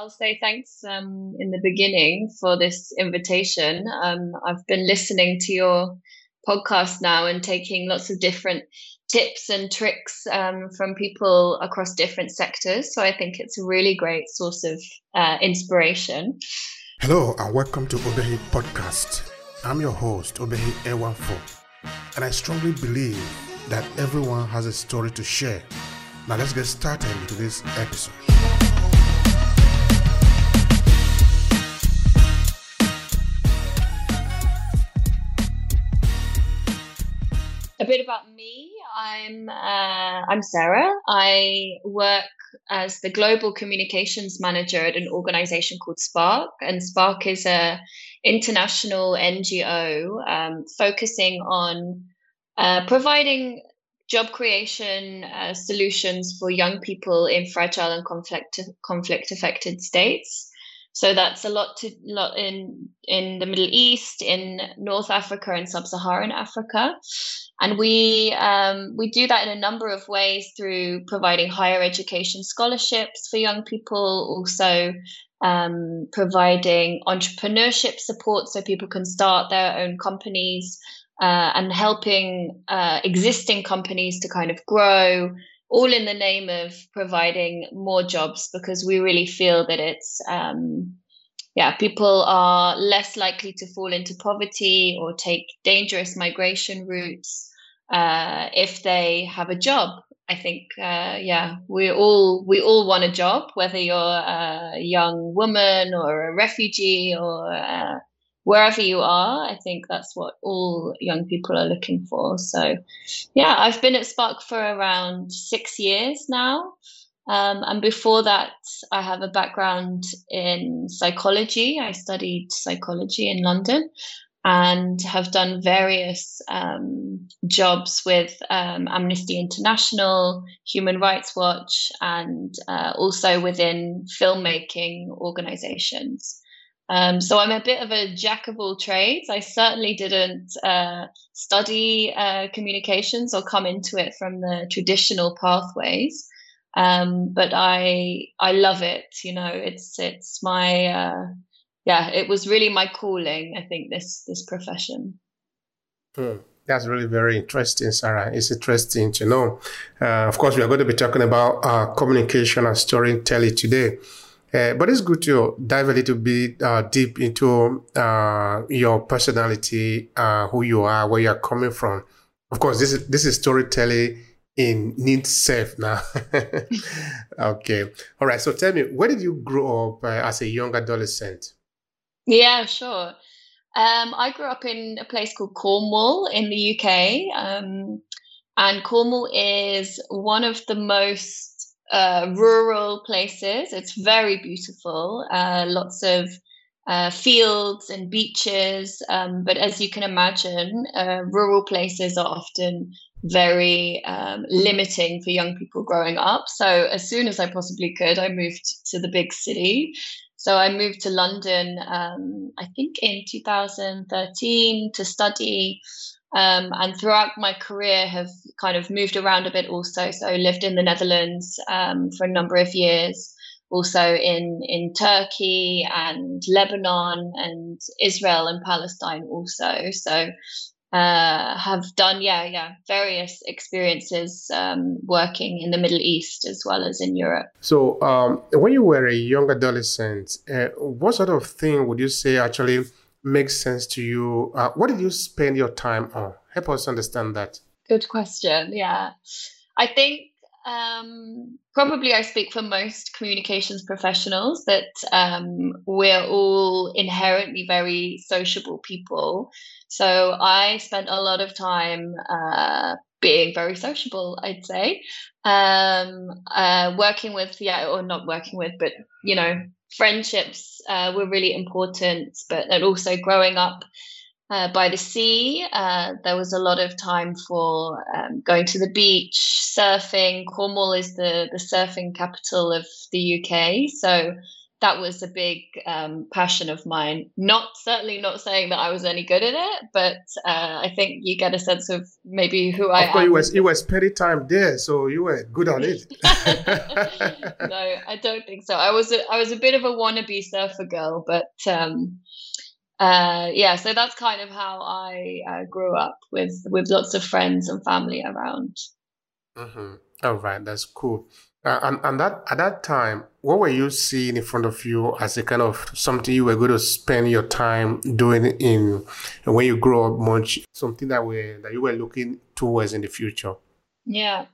I'll say thanks um, in the beginning for this invitation. Um, I've been listening to your podcast now and taking lots of different tips and tricks um, from people across different sectors. So I think it's a really great source of uh, inspiration. Hello and welcome to Obehi Podcast. I'm your host, Obehi Ewanfo, and I strongly believe that everyone has a story to share. Now let's get started into this episode. A bit about me. I'm uh, I'm Sarah. I work as the global communications manager at an organization called Spark, and Spark is a international NGO um, focusing on uh, providing job creation uh, solutions for young people in fragile and conflict conflict affected states. So that's a lot to lot in in the Middle East, in North Africa, and Sub-Saharan Africa, and we um, we do that in a number of ways through providing higher education scholarships for young people, also um, providing entrepreneurship support so people can start their own companies, uh, and helping uh, existing companies to kind of grow all in the name of providing more jobs because we really feel that it's um, yeah people are less likely to fall into poverty or take dangerous migration routes uh, if they have a job. I think uh, yeah we all we all want a job whether you're a young woman or a refugee or uh, wherever you are, I think that's what all young people are looking for. So, yeah, I've been at Spark for around six years now. Um, and before that, I have a background in psychology. I studied psychology in London and have done various um, jobs with um, Amnesty International, Human Rights Watch, and uh, also within filmmaking organizations. Um, so I'm a bit of a jack of all trades. I certainly didn't uh, study uh, communications or come into it from the traditional pathways, um, but I I love it. You know, it's it's my uh, yeah. It was really my calling. I think this this profession. Hmm. That's really very interesting, Sarah. It's interesting to know. Uh, of course, we are going to be talking about uh, communication and storytelling today. Uh, but it's good to dive a little bit uh, deep into uh, your personality, uh, who you are, where you're coming from. Of course, this is this is storytelling in itself now. okay, all right. So tell me, where did you grow up uh, as a young adolescent? Yeah, sure. Um, I grew up in a place called Cornwall in the UK, um, and Cornwall is one of the most uh, rural places. It's very beautiful, uh, lots of uh, fields and beaches. Um, but as you can imagine, uh, rural places are often very um, limiting for young people growing up. So as soon as I possibly could, I moved to the big city. So I moved to London, um, I think in 2013 to study um, and throughout my career have kind of moved around a bit also. So lived in the netherlands um, for a number of years also in in turkey and lebanon and israel and palestine also. So uh, have done yeah yeah various experiences um, working in the middle east as well as in europe. So um, when you were a young adolescent uh, what sort of thing would you say actually makes sense to you? Uh, what did you spend your time on? Help us understand that. Good question. Yeah. I think um, probably I speak for most communications professionals that um, we're all inherently very sociable people. So I spent a lot of time uh, being very sociable, I'd say. Um, uh, working with, yeah, or not working with, but, you know, friendships uh, were really important, but and also growing up uh, by the sea, uh, there was a lot of time for um, going to the beach, surfing. Cornwall is the the surfing capital of the UK, so that was a big um, passion of mine. Not certainly not saying that I was any good at it, but uh, I think you get a sense of maybe who I of course, am. You was you were spending time there, so you were good on it. no, I don't think so. I was a, I was a bit of a wannabe surfer girl, but um, uh, yeah, so that's kind of how I uh, grew up with with lots of friends and family around. Mm-hmm. All right, that's cool. Uh, and, and that at that time, what were you seeing in front of you as a kind of something you were going to spend your time doing in when you grow up much, something that were that you were looking towards in the future? Yeah.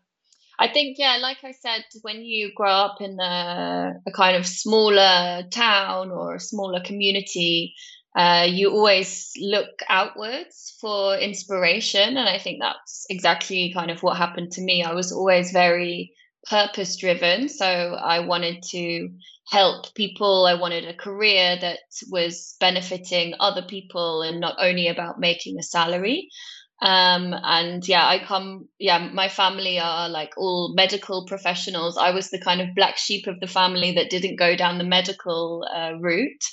I think, yeah, like I said, when you grow up in a, a kind of smaller town or a smaller community, uh, you always look outwards for inspiration. And I think that's exactly kind of what happened to me. I was always very purpose driven. So I wanted to help people. I wanted a career that was benefiting other people and not only about making a salary. Um, and yeah, I come, yeah, my family are like all medical professionals. I was the kind of black sheep of the family that didn't go down the medical uh, route.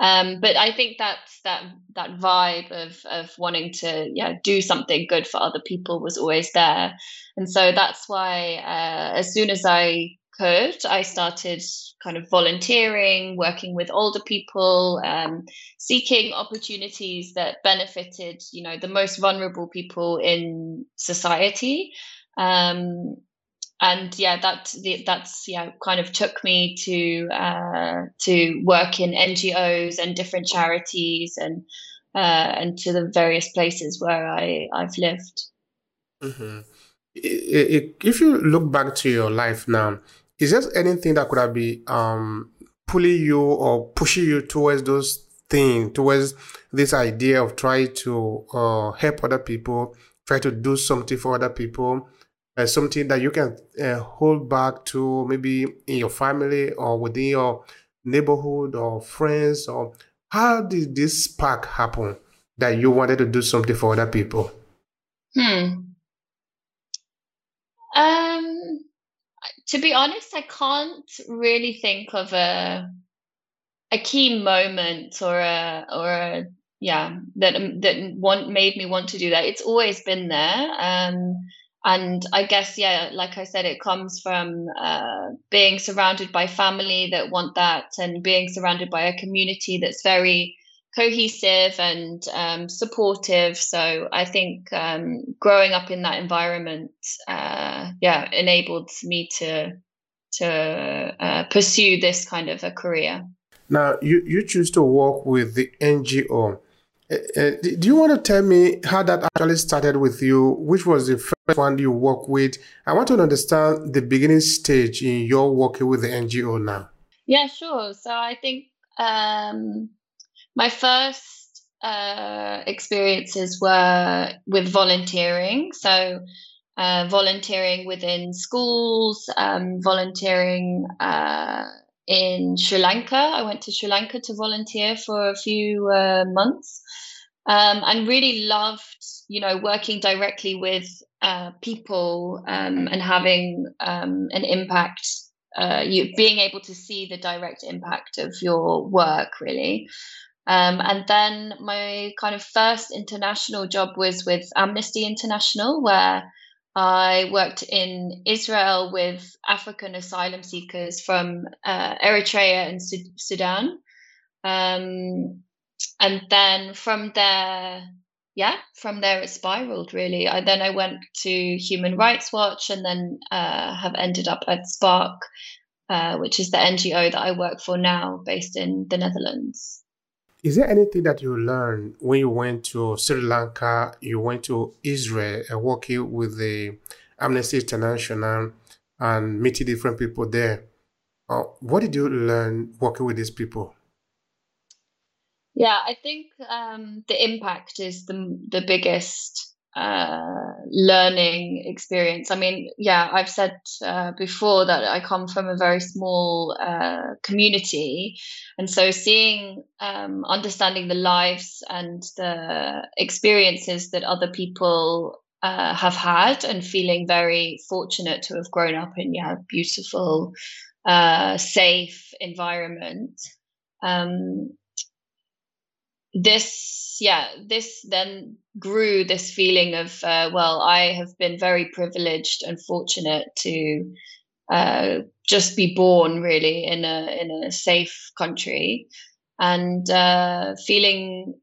Um, but I think that's that that vibe of of wanting to yeah do something good for other people was always there, and so that's why uh, as soon as I could, I started kind of volunteering, working with older people, um, seeking opportunities that benefited you know the most vulnerable people in society. Um, and yeah, that that's yeah kind of took me to uh, to work in NGOs and different charities and uh, and to the various places where I I've lived. Mm-hmm. If you look back to your life now, is there anything that could have been um, pulling you or pushing you towards those things, towards this idea of trying to uh, help other people, try to do something for other people? Uh, something that you can uh, hold back to maybe in your family or within your neighborhood or friends or how did this spark happen that you wanted to do something for other people? Hmm. Um to be honest i can't really think of a a key moment or a or a yeah that that want made me want to do that. It's always been there. Um and i guess yeah like i said it comes from uh, being surrounded by family that want that and being surrounded by a community that's very cohesive and um, supportive. So i think um, growing up in that environment uh, yeah enabled me to to uh, pursue this kind of a career. Now you you choose to work with the ngo uh, do you want to tell me how that actually started with you? Which was the first one you worked with? I want to understand the beginning stage in your working with the NGO now. Yeah, sure. So I think um, my first uh, experiences were with volunteering. So uh, volunteering within schools, um, volunteering uh, in Sri Lanka. I went to Sri Lanka to volunteer for a few uh, months um, and really loved, you know, working directly with uh, people um, and having um, an impact. Uh, you being able to see the direct impact of your work, really. Um, and then my kind of first international job was with Amnesty International, where I worked in Israel with African asylum seekers from uh, Eritrea and Sudan. Um, and then from there, yeah, from there it spiraled really. I then I went to Human Rights Watch and then uh, have ended up at Spark, uh, which is the NGO that I work for now, based in the Netherlands. Is there anything that you learned when you went to Sri Lanka, you went to Israel, and working with the Amnesty International and meeting different people there? Uh, what did you learn working with these people? Yeah, I think um, the impact is the the biggest uh, learning experience. I mean, yeah, I've said uh, before that I come from a very small uh, community, and so seeing, um, understanding the lives and the experiences that other people uh, have had, and feeling very fortunate to have grown up in yeah beautiful uh, safe environment. Um, this, yeah, this then grew this feeling of, uh, well, I have been very privileged and fortunate to uh, just be born really in a in a safe country, and uh, feeling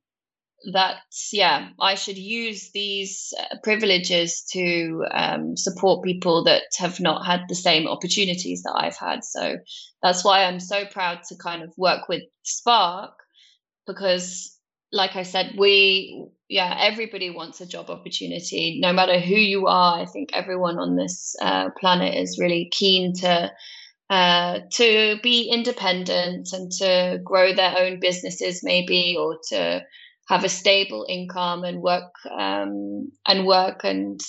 that yeah i should use these uh, privileges to um, support people that have not had the same opportunities that i've had. So that's why i'm so proud to kind of work with spark because like i said we yeah everybody wants a job opportunity no matter who you are i think everyone on this uh, planet is really keen to uh, to be independent and to grow their own businesses maybe or to have a stable income and work um, and work and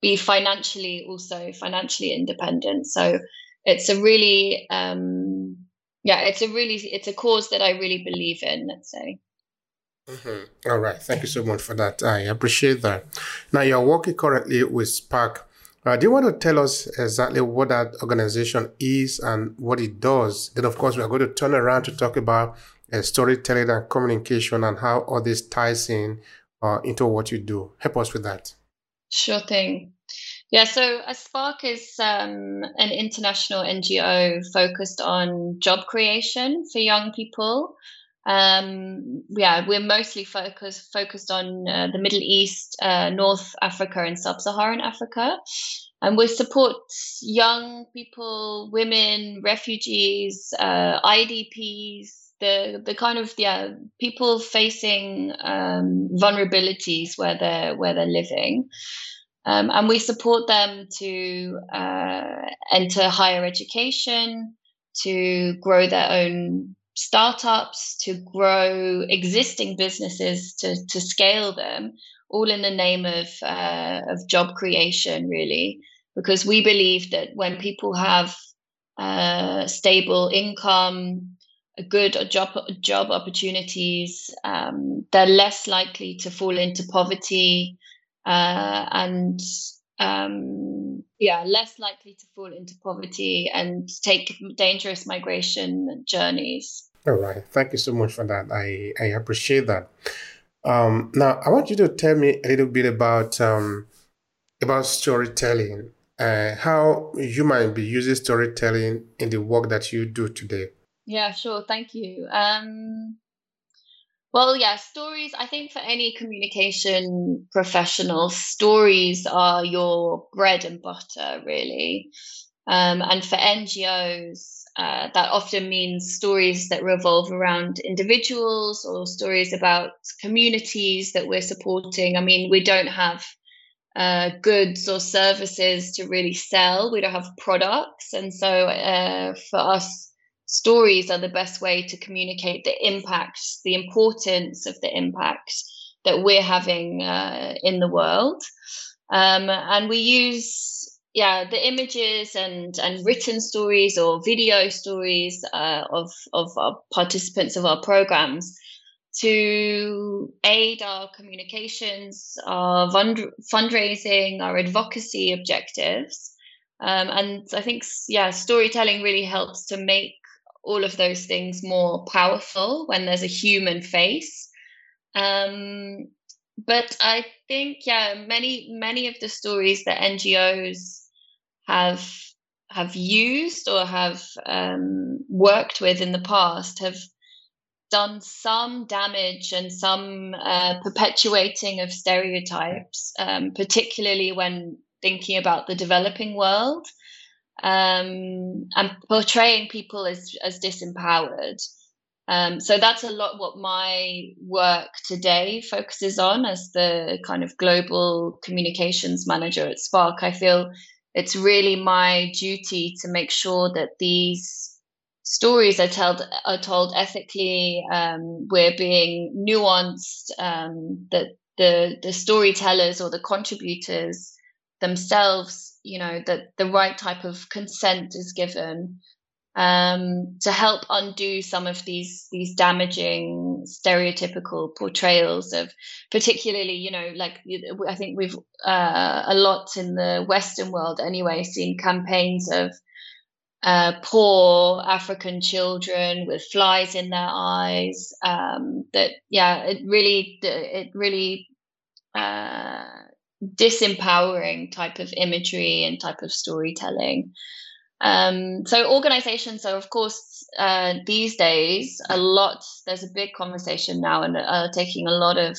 be financially also financially independent. So it's a really um, yeah, it's a really it's a cause that I really believe in. Let's say. Mm-hmm. All right, thank you so much for that. I appreciate that. Now you're working currently with Spark. Uh, do you want to tell us exactly what that organization is and what it does? Then, of course, we are going to turn around to talk about uh, storytelling and communication and how all this ties in uh, into what you do. Help us with that. Sure thing. Yeah, so Spark is um, an international NGO focused on job creation for young people. Um, yeah, we're mostly focused focused on uh, the Middle East, uh, North Africa, and Sub-Saharan Africa, and we support young people, women, refugees, uh, IDPs, the the kind of yeah people facing um, vulnerabilities where they're where they're living. Um, and we support them to uh, enter higher education, to grow their own startups, to grow existing businesses, to, to scale them, all in the name of, uh, of job creation, really. Because we believe that when people have uh, stable income, good job job opportunities. Um, they're less likely to fall into poverty, uh, and um, yeah, less likely to fall into poverty and take dangerous migration journeys. All right, thank you so much for that. I I appreciate that. Um, now, I want you to tell me a little bit about um, about storytelling. Uh, how you might be using storytelling in the work that you do today. Yeah, sure. Thank you. Um, well, yeah, stories, I think for any communication professional, stories are your bread and butter, really. Um, and for NGOs, uh, that often means stories that revolve around individuals or stories about communities that we're supporting. I mean, we don't have uh, goods or services to really sell, we don't have products. And so uh, for us, stories are the best way to communicate the impact, the importance of the impact that we're having uh, in the world. Um, and we use yeah the images and and written stories or video stories uh, of of our participants of our programs to aid our communications, our fund- fundraising, our advocacy objectives. Um, and I think, yeah, storytelling really helps to make all of those things more powerful when there's a human face. Um, but I think, yeah, many many of the stories that NGOs have have used or have um, worked with in the past have done some damage and some uh, perpetuating of stereotypes, um, particularly when thinking about the developing world um, and portraying people as as disempowered. Um, so that's a lot what my work today focuses on as the kind of global communications manager at Spark. I feel it's really my duty to make sure that these stories are told are told ethically. Um, we're being nuanced. Um, that the the storytellers or the contributors themselves you know that the right type of consent is given um, to help undo some of these these damaging stereotypical portrayals of particularly you know like i think we've uh, a lot in the western world anyway seen campaigns of uh, poor African children with flies in their eyes. Um, that yeah, it really it really uh, disempowering type of imagery and type of storytelling. Um, so organizations are, of course, uh, these days a lot. There's a big conversation now, and are taking a lot of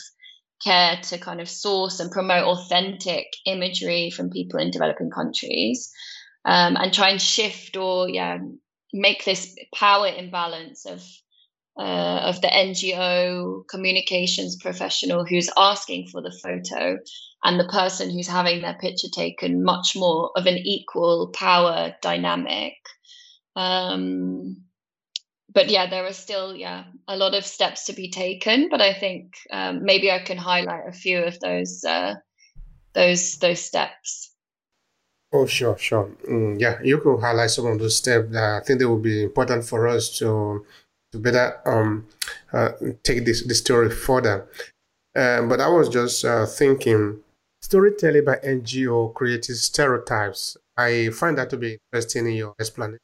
care to kind of source and promote authentic imagery from people in developing countries um, and try and shift or yeah make this power imbalance of uh, of the NGO communications professional who's asking for the photo and the person who's having their picture taken much more of an equal power dynamic. Um, but yeah, there are still yeah a lot of steps to be taken. But I think um, maybe I can highlight a few of those uh, those those steps. Oh, sure, sure. Mm, yeah, you could highlight some of those steps. I think they will be important for us to to better um, uh, take this, this story further. Uh, but I was just uh, thinking, storytelling by NGO creates stereotypes. I find that to be interesting in your explanation.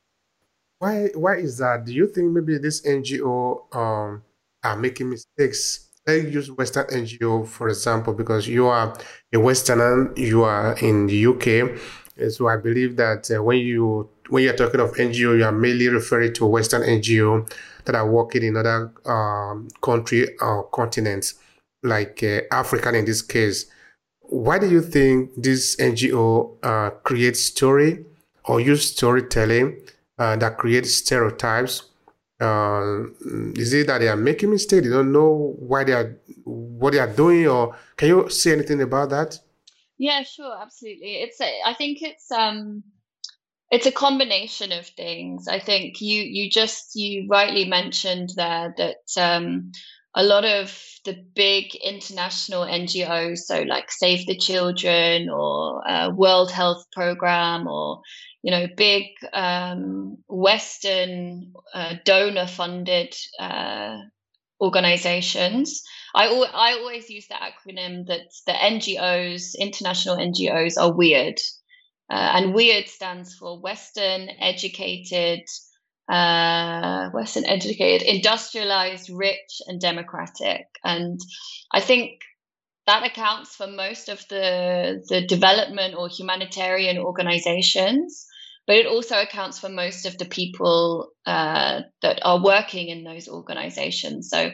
Why? Why is that? Do you think maybe this NGO um, are making mistakes? Let's use Western NGO for example, because you are a Westerner, you are in the UK so I believe that uh, when you when you're talking of NGO, you are mainly referring to Western NGO that are working in other um, country or continents, like uh, African in this case. Why do you think this NGO uh, creates story or use storytelling uh, that creates stereotypes? Uh, is it that they are making mistakes? They don't know why they are what they are doing, or can you say anything about that? Yeah, sure, absolutely. It's a, I think it's um it's a combination of things. I think you you just you rightly mentioned there that um a lot of the big international NGOs, so like Save the Children or uh, World Health Program or you know big um, Western uh, donor funded uh, organizations. I, al- I always use the acronym that the NGOs, international NGOs, are weird. Uh, and weird stands for Western educated, uh, Western educated, industrialized, rich, and democratic. And I think that accounts for most of the, the development or humanitarian organizations but it also accounts for most of the people uh, that are working in those organizations. So,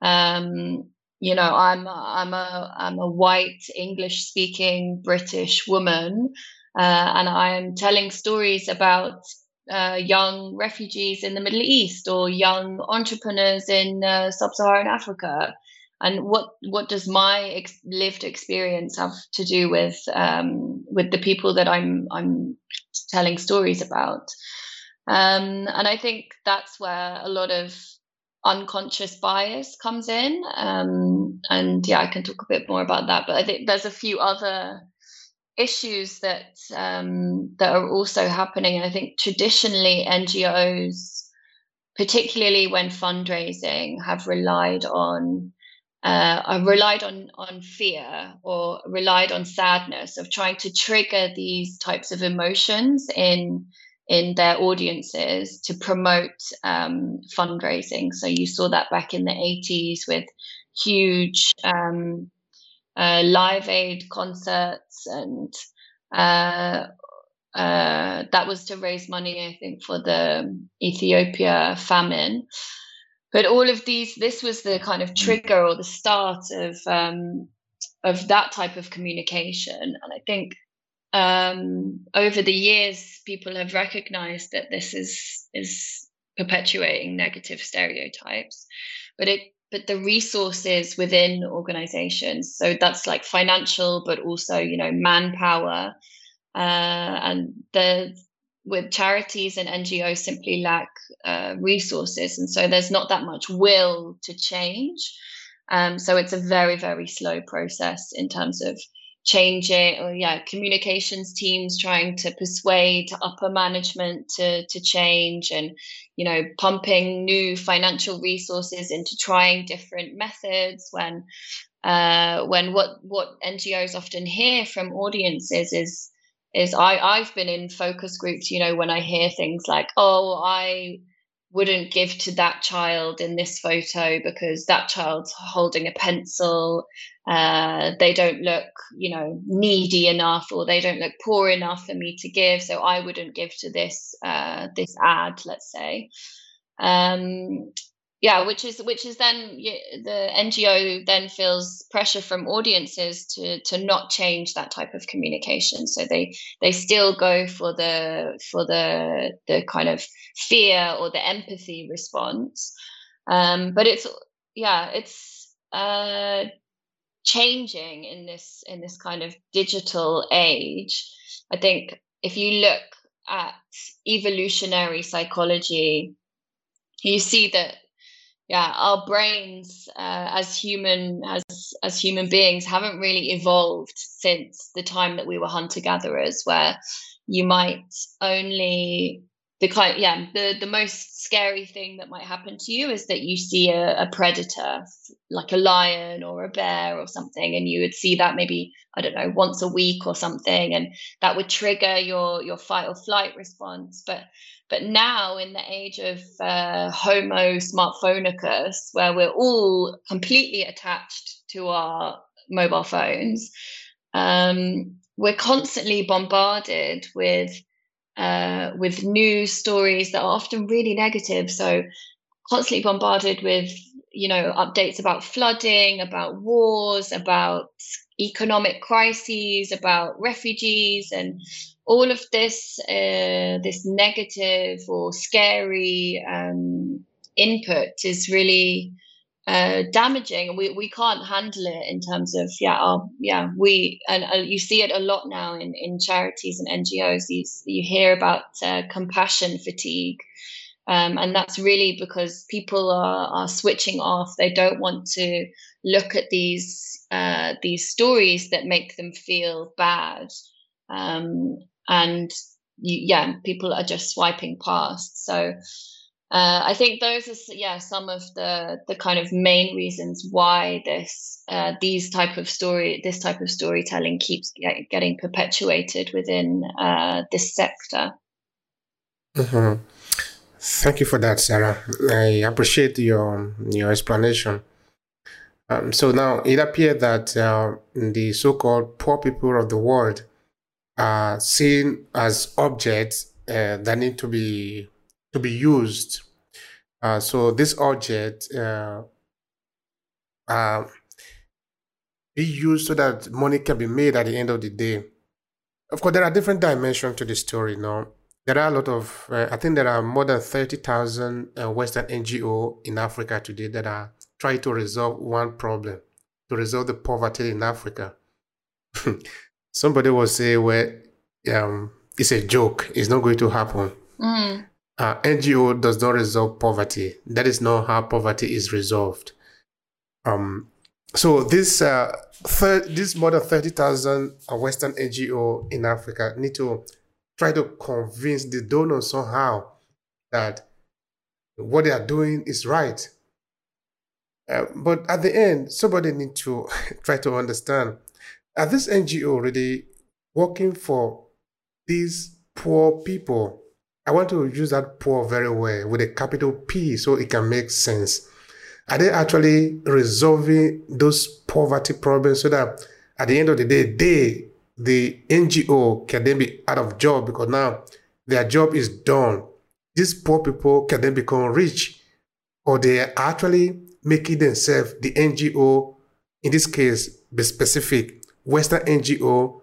um, you know, I'm I'm a I'm a white English speaking British woman, uh, and I am telling stories about uh, young refugees in the Middle East or young entrepreneurs in uh, sub-Saharan Africa and what what does my ex- lived experience have to do with um, with the people that I'm I'm telling stories about? Um, and I think that's where a lot of unconscious bias comes in. Um, and yeah, I can talk a bit more about that. But I think there's a few other issues that um, that are also happening. And I think traditionally NGOs, particularly when fundraising, have relied on uh, I relied on on fear or relied on sadness of trying to trigger these types of emotions in in their audiences to promote um, fundraising. So you saw that back in the 80s with huge um, uh, live aid concerts and uh, uh, that was to raise money, I think, for the Ethiopia famine but all of these this was the kind of mm. trigger or the start of um, of that type of communication and i think um, over the years people have recognized that this is is perpetuating negative stereotypes but it but the resources within organizations so that's like financial but also you know manpower uh, and the with charities and NGOs simply lack uh, resources, and so there's not that much will to change. Um, so it's a very very slow process in terms of changing or yeah communications teams trying to persuade upper management to to change and you know pumping new financial resources into trying different methods when uh, when what what NGOs often hear from audiences is is I I've been in focus groups, you know, when I hear things like, "Oh, I wouldn't give to that child in this photo because that child's holding a pencil. Uh, they don't look you know needy enough or they don't look poor enough for me to give so i wouldn't give to this uh, this ad let's say. Um, yeah which is which is then the ngo then feels pressure from audiences to to not change that type of communication. So they they still go for the for the the kind of fear or the empathy response. Um, but it's yeah it's uh, changing in this in this kind of digital age. I think if you look at evolutionary psychology you see that yeah our brains uh, as human as as human beings haven't really evolved since the time that we were hunter gatherers where you might only the kind yeah the the most scary thing that might happen to you is that you see a, a, predator like a lion or a bear or something and you would see that maybe i don't know once a week or something and that would trigger your your fight or flight response. But but now in the age of uh, homo smartphonicus where we're all completely attached to our mobile phones um, we're constantly bombarded with uh, with news stories that are often really negative. So constantly bombarded with you know updates about flooding, about wars, about economic crises, about refugees, and all of this uh, this negative or scary um, input is really uh, damaging. We we can't handle it in terms of yeah our, yeah we and uh, you see it a lot now in in charities and NGOs. You you hear about uh, compassion fatigue. Um, and that's really because people are, are switching off. They don't want to look at these uh, these stories that make them feel bad, um, and you, yeah, people are just swiping past. So uh, I think those are yeah some of the the kind of main reasons why this uh, these type of story this type of storytelling keeps get, getting perpetuated within uh, this sector. Mm-hmm. Thank you for that, Sarah. I appreciate your your explanation. Um, so now it appears that uh, the so-called poor people of the world are seen as objects uh, that need to be to be used. Uh, so this object uh, uh, be used so that money can be made at the end of the day. Of course, there are different dimensions to the story. Now, there are a lot of, uh, I think there are more than 30,000 uh, Western NGO in Africa today that are trying to resolve one problem, to resolve the poverty in Africa. Somebody will say, well, um, it's a joke. It's not going to happen. Mm uh, NGO does not resolve poverty. That is not how poverty is resolved. Um, so this uh, thir- this more than thirty thousand uh, Western NGO in Africa need to try to convince the donors somehow that what they are doing is right. Uh, but at the end, somebody need to try to understand: are this NGO really working for these poor people? I want to use that poor very well with a capital P so it can make sense. Are they actually resolving those poverty problems so that at the end of the day, they, the NGO, can then be out of job because now their job is done. These poor people can then become rich, or they are actually making themselves the NGO, in this case, be specific, Western NGO,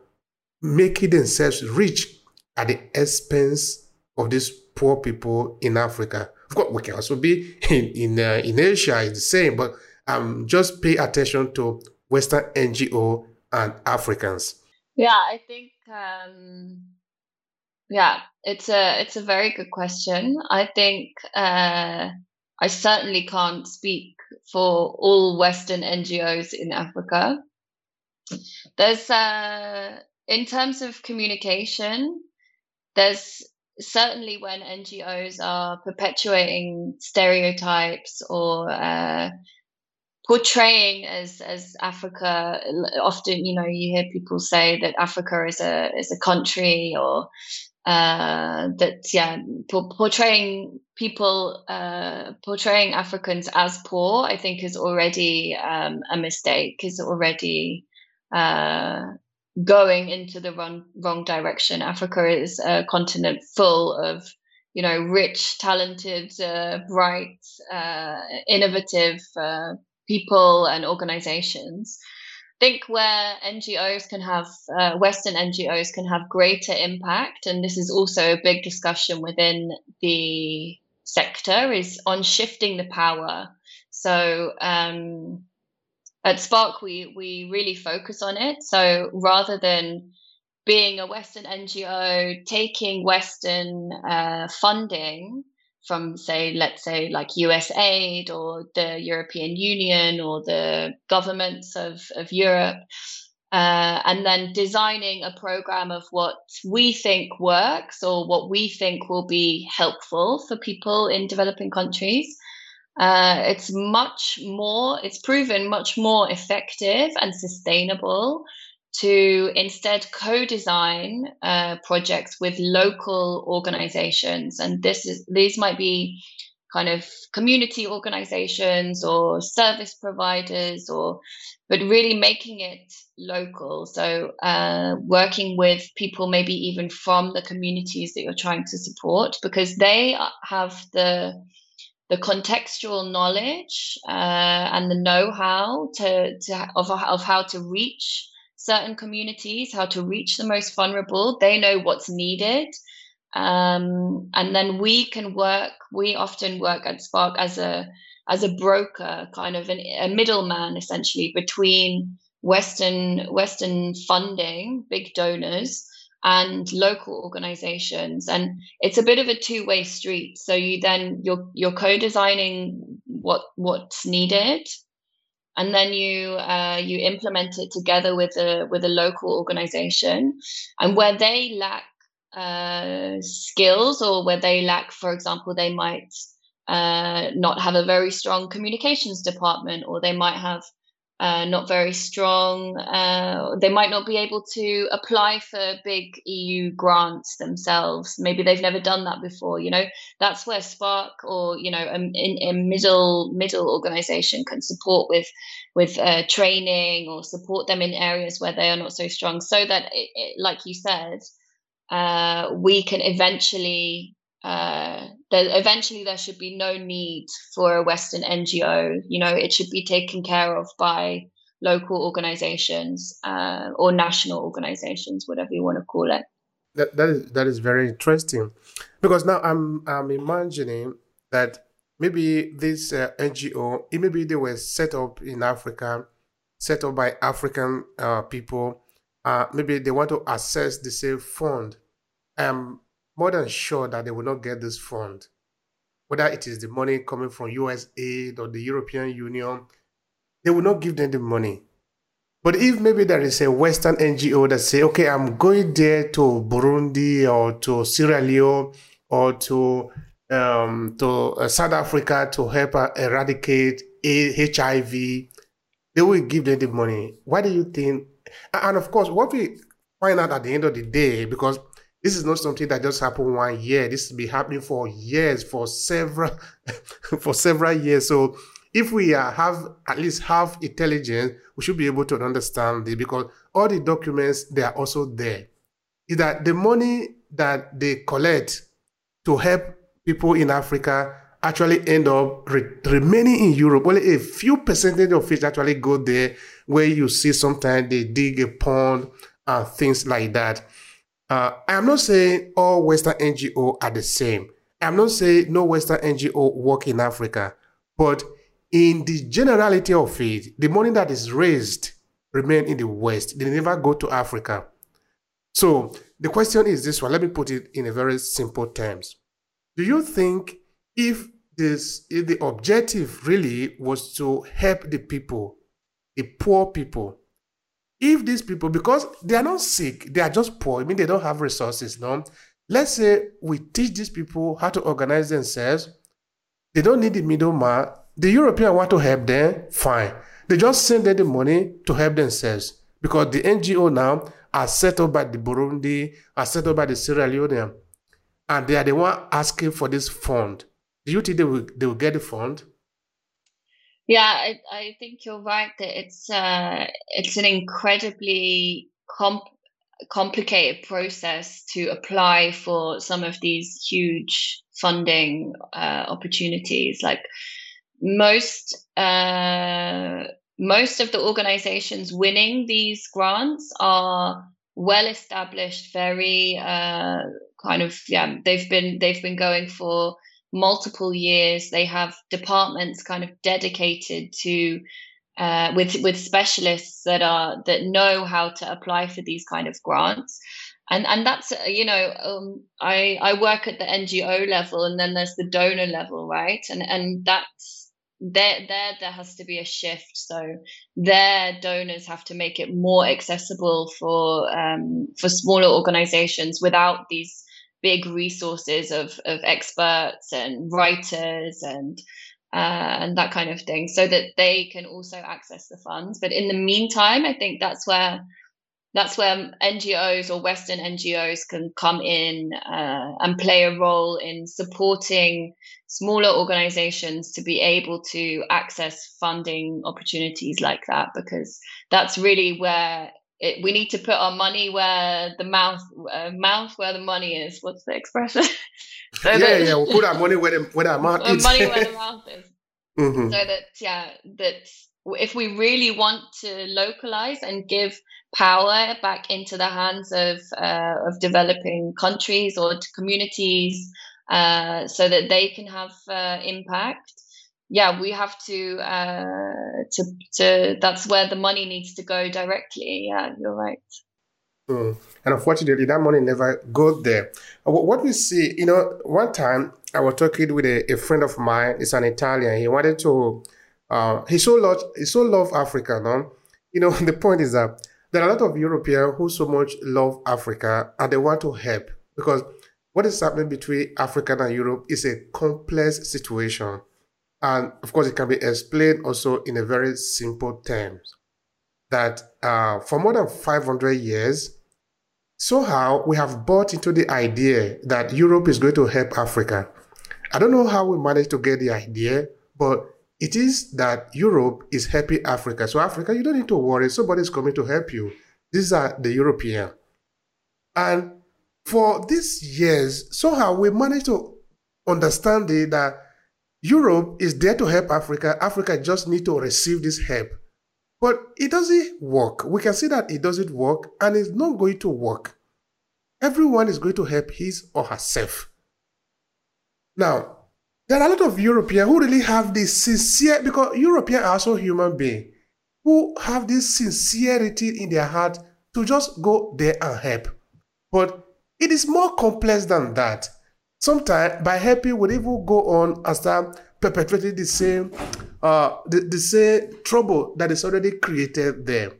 making themselves rich at the expense of these poor people in Africa. Of course, we can also be in in, uh, in Asia. It's the same, but um, just pay attention to Western NGO and Africans. Yeah, I think um, yeah, it's a it's a very good question. I think uh, I certainly can't speak for all Western NGOs in Africa. There's uh, in terms of communication, there's certainly when NGOs are perpetuating stereotypes or uh, portraying as as Africa. Often, you know, you hear people say that Africa is a is a country, or uh, that yeah, portraying people uh, portraying Africans as poor. I think is already um, a mistake. Is already uh, going into the wrong wrong direction. Africa is a continent full of you know rich, talented, uh, bright, uh, innovative uh, people and organizations. Think where NGOs can have uh, Western NGOs can have greater impact, and this is also a big discussion within the sector, is on shifting the power. So um, at Spark, we we really focus on it. So rather than being a Western NGO taking Western uh, funding from, say, let's say, like USAID or the European Union or the governments of, of Europe, uh, and then designing a program of what we think works or what we think will be helpful for people in developing countries. Uh, it's much more, it's proven much more effective and sustainable to instead co-design uh, projects with local organizations. And this is these might be kind of community organizations or service providers or but really making it local. So uh, working with people maybe even from the communities that you're trying to support because they have the the contextual knowledge uh, and the know-how to, to of, of how to reach certain communities, how to reach the most vulnerable. They know what's needed. Um, and then we can work, we often work at Spark as a as a broker, kind of an, a middleman essentially between Western Western funding, big donors, and local organizations. And it's a bit of a two-way street. So you then you're you're co-designing what what's needed. And then you uh, you implement it together with a with a local organization. And where they lack uh, skills or where they lack for example they might uh, not have a very strong communications department or they might have uh, not very strong. Uh, they might not be able to apply for big EU grants themselves. Maybe they've never done that before. You know, that's where Spark or you know a, a middle middle organization can support with with uh, training or support them in areas where they are not so strong, so that it, it, like you said, uh, we can eventually uh, that eventually there should be no need for a Western NGO. You know, it should be taken care of by local organizations uh, or national organizations, whatever you want to call it. That, that is that is very interesting, because now I'm I'm imagining that maybe this uh, NGO, maybe they were set up in Africa, set up by African uh, people. Uh, maybe they want to access the same fund. Um, more than sure that they will not get this fund. Whether it is the money coming from US aid or the European Union, they will not give them the money. But if maybe there is a Western NGO that say, okay, I'm going there to Burundi or to Sierra Leone or to um, to uh, South Africa to help eradicate HIV, they will give them the money. Why do you think? And of course, what we find out at the end of the day, because this is not something that just happened one year. This has been happening for years, for several, for several years. So if we uh, have at least half intelligence, we should be able to understand this because all the documents they are also there. Is that the money that they collect to help people in Africa actually end up re- remaining in Europe. Only a few percentage of it actually go there, where you see sometimes they dig a pond and things like that. Uh, I am not saying all Western NGO are the same. I'm not saying no Western NGO work in Africa, but in the generality of it, the money that is raised remain in the West. They never go to Africa. So the question is this one. Let me put it in a very simple terms. Do you think if this if the objective really was to help the people, the poor people, if these people, because they are not sick, they are just poor, I mean, they don't have resources, no? Let's say we teach these people how to organize themselves. They don't need the middleman. the European want to help them, fine. They just send them the money to help themselves because the NGO now are set up by the Burundi, are set up by the Sierra Leone, and they are the one asking for this fund. Do you think they will they will get the fund? Yeah, I, I think you're right that it's uh, it's an incredibly comp- complicated process to apply for some of these huge funding uh, opportunities. Like most uh, most of the organizations winning these grants are well established, very uh, kind of yeah. They've been they've been going for multiple years. They have departments kind of dedicated to uh, with with specialists that are that know how to apply for these kind of grants. And and that's uh, you know um, i i work at the ngo level and then there's the donor level right? And and that's there there there has to be a shift. So their donors have to make it more accessible for um, for smaller organizations without these big resources of of experts and writers and uh, and that kind of thing, so that they can also access the funds. But in the meantime, I think that's where that's where NGOs or Western NGOs can come in uh, and play a role in supporting smaller organizations to be able to access funding opportunities like that, because that's really where it, we need to put our money where the mouth uh, mouth where the money is. What's the expression? so yeah, that, yeah, we'll put our money where the where our mouth is. money where the mouth is. Mm-hmm. So that yeah, that if we really want to localize and give power back into the hands of uh, of developing countries or communities, uh, so that they can have uh, impact yeah, we have to uh, to to. That's where the money needs to go directly. Yeah, you're right. Mm. And unfortunately, that money never got there. Uh, what we see, you know, one time I was talking with a, a friend of mine. It's an Italian. He wanted to. Uh, he so love he so love Africa, no. You know, the point is that there are a lot of Europeans who so much love Africa and they want to help because what is happening between Africa and Europe is a complex situation. And of course, it can be explained also in a very simple terms that uh, for more than 500 years, somehow we have bought into the idea that Europe is going to help Africa. I don't know how we managed to get the idea, but it is that Europe is helping Africa. So, Africa, you don't need to worry, somebody's coming to help you. These are the European. And for these years, somehow we managed to understand that Europe is there to help Africa. Africa just need to receive this help. But it doesn't work. We can see that it doesn't work and it's not going to work. Everyone is going to help his or herself. Now, there are a lot of Europeans who really have this sincere, because Europeans are also human beings, who have this sincerity in their heart to just go there and help. But it is more complex than that. Sometimes by helping, we even go on and start perpetuating the same, uh, the, the same trouble that is already created there.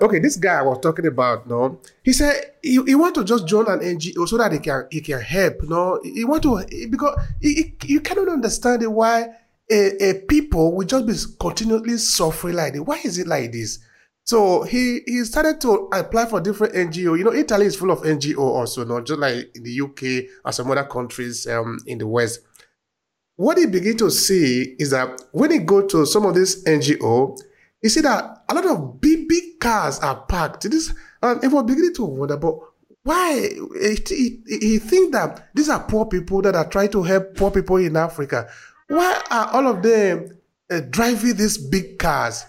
Okay, this guy I was talking about, no, he said he, he want to just join an NGO so that he can he can help. No, he want to because he, he, you cannot understand why a, a people will just be continually suffering like this. Why is it like this? So he he started to apply for different NGO. You know, Italy is full of NGO also, not just like in the UK and some other countries um, in the West. What he begin to see is that when he go to some of these NGO, he see that a lot of big big cars are parked. This and was beginning to wonder, but why he, he, he think that these are poor people that are trying to help poor people in Africa. Why are all of them uh, driving these big cars?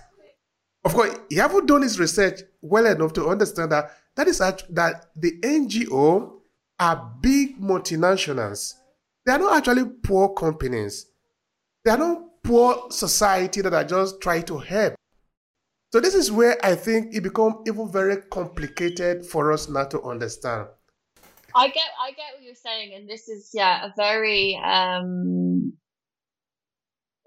Of course, he haven't done his research well enough to understand that that is that the NGO are big multinationals. They are not actually poor companies. They are not poor society that are just trying to help. So this is where I think it becomes even very complicated for us not to understand. I get I get what you're saying, and this is yeah a very um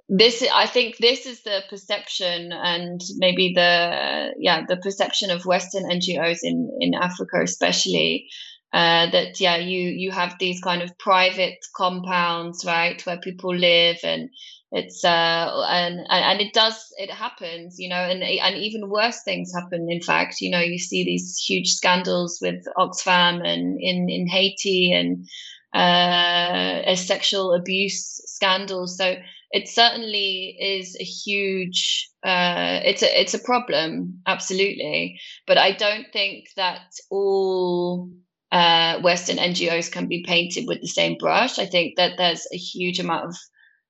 this i think this is the perception and maybe the yeah the perception of western ngos in in africa especially uh, that yeah you you have these kind of private compounds right where people live and it's uh and and it does it happens you know and and even worse things happen in fact you know you see these huge scandals with oxfam and in in haiti and uh a sexual abuse scandal. So it certainly is a huge uh it's a it's a problem absolutely but i don't think that all uh, Western NGOs can be painted with the same brush. I think that there's a huge amount of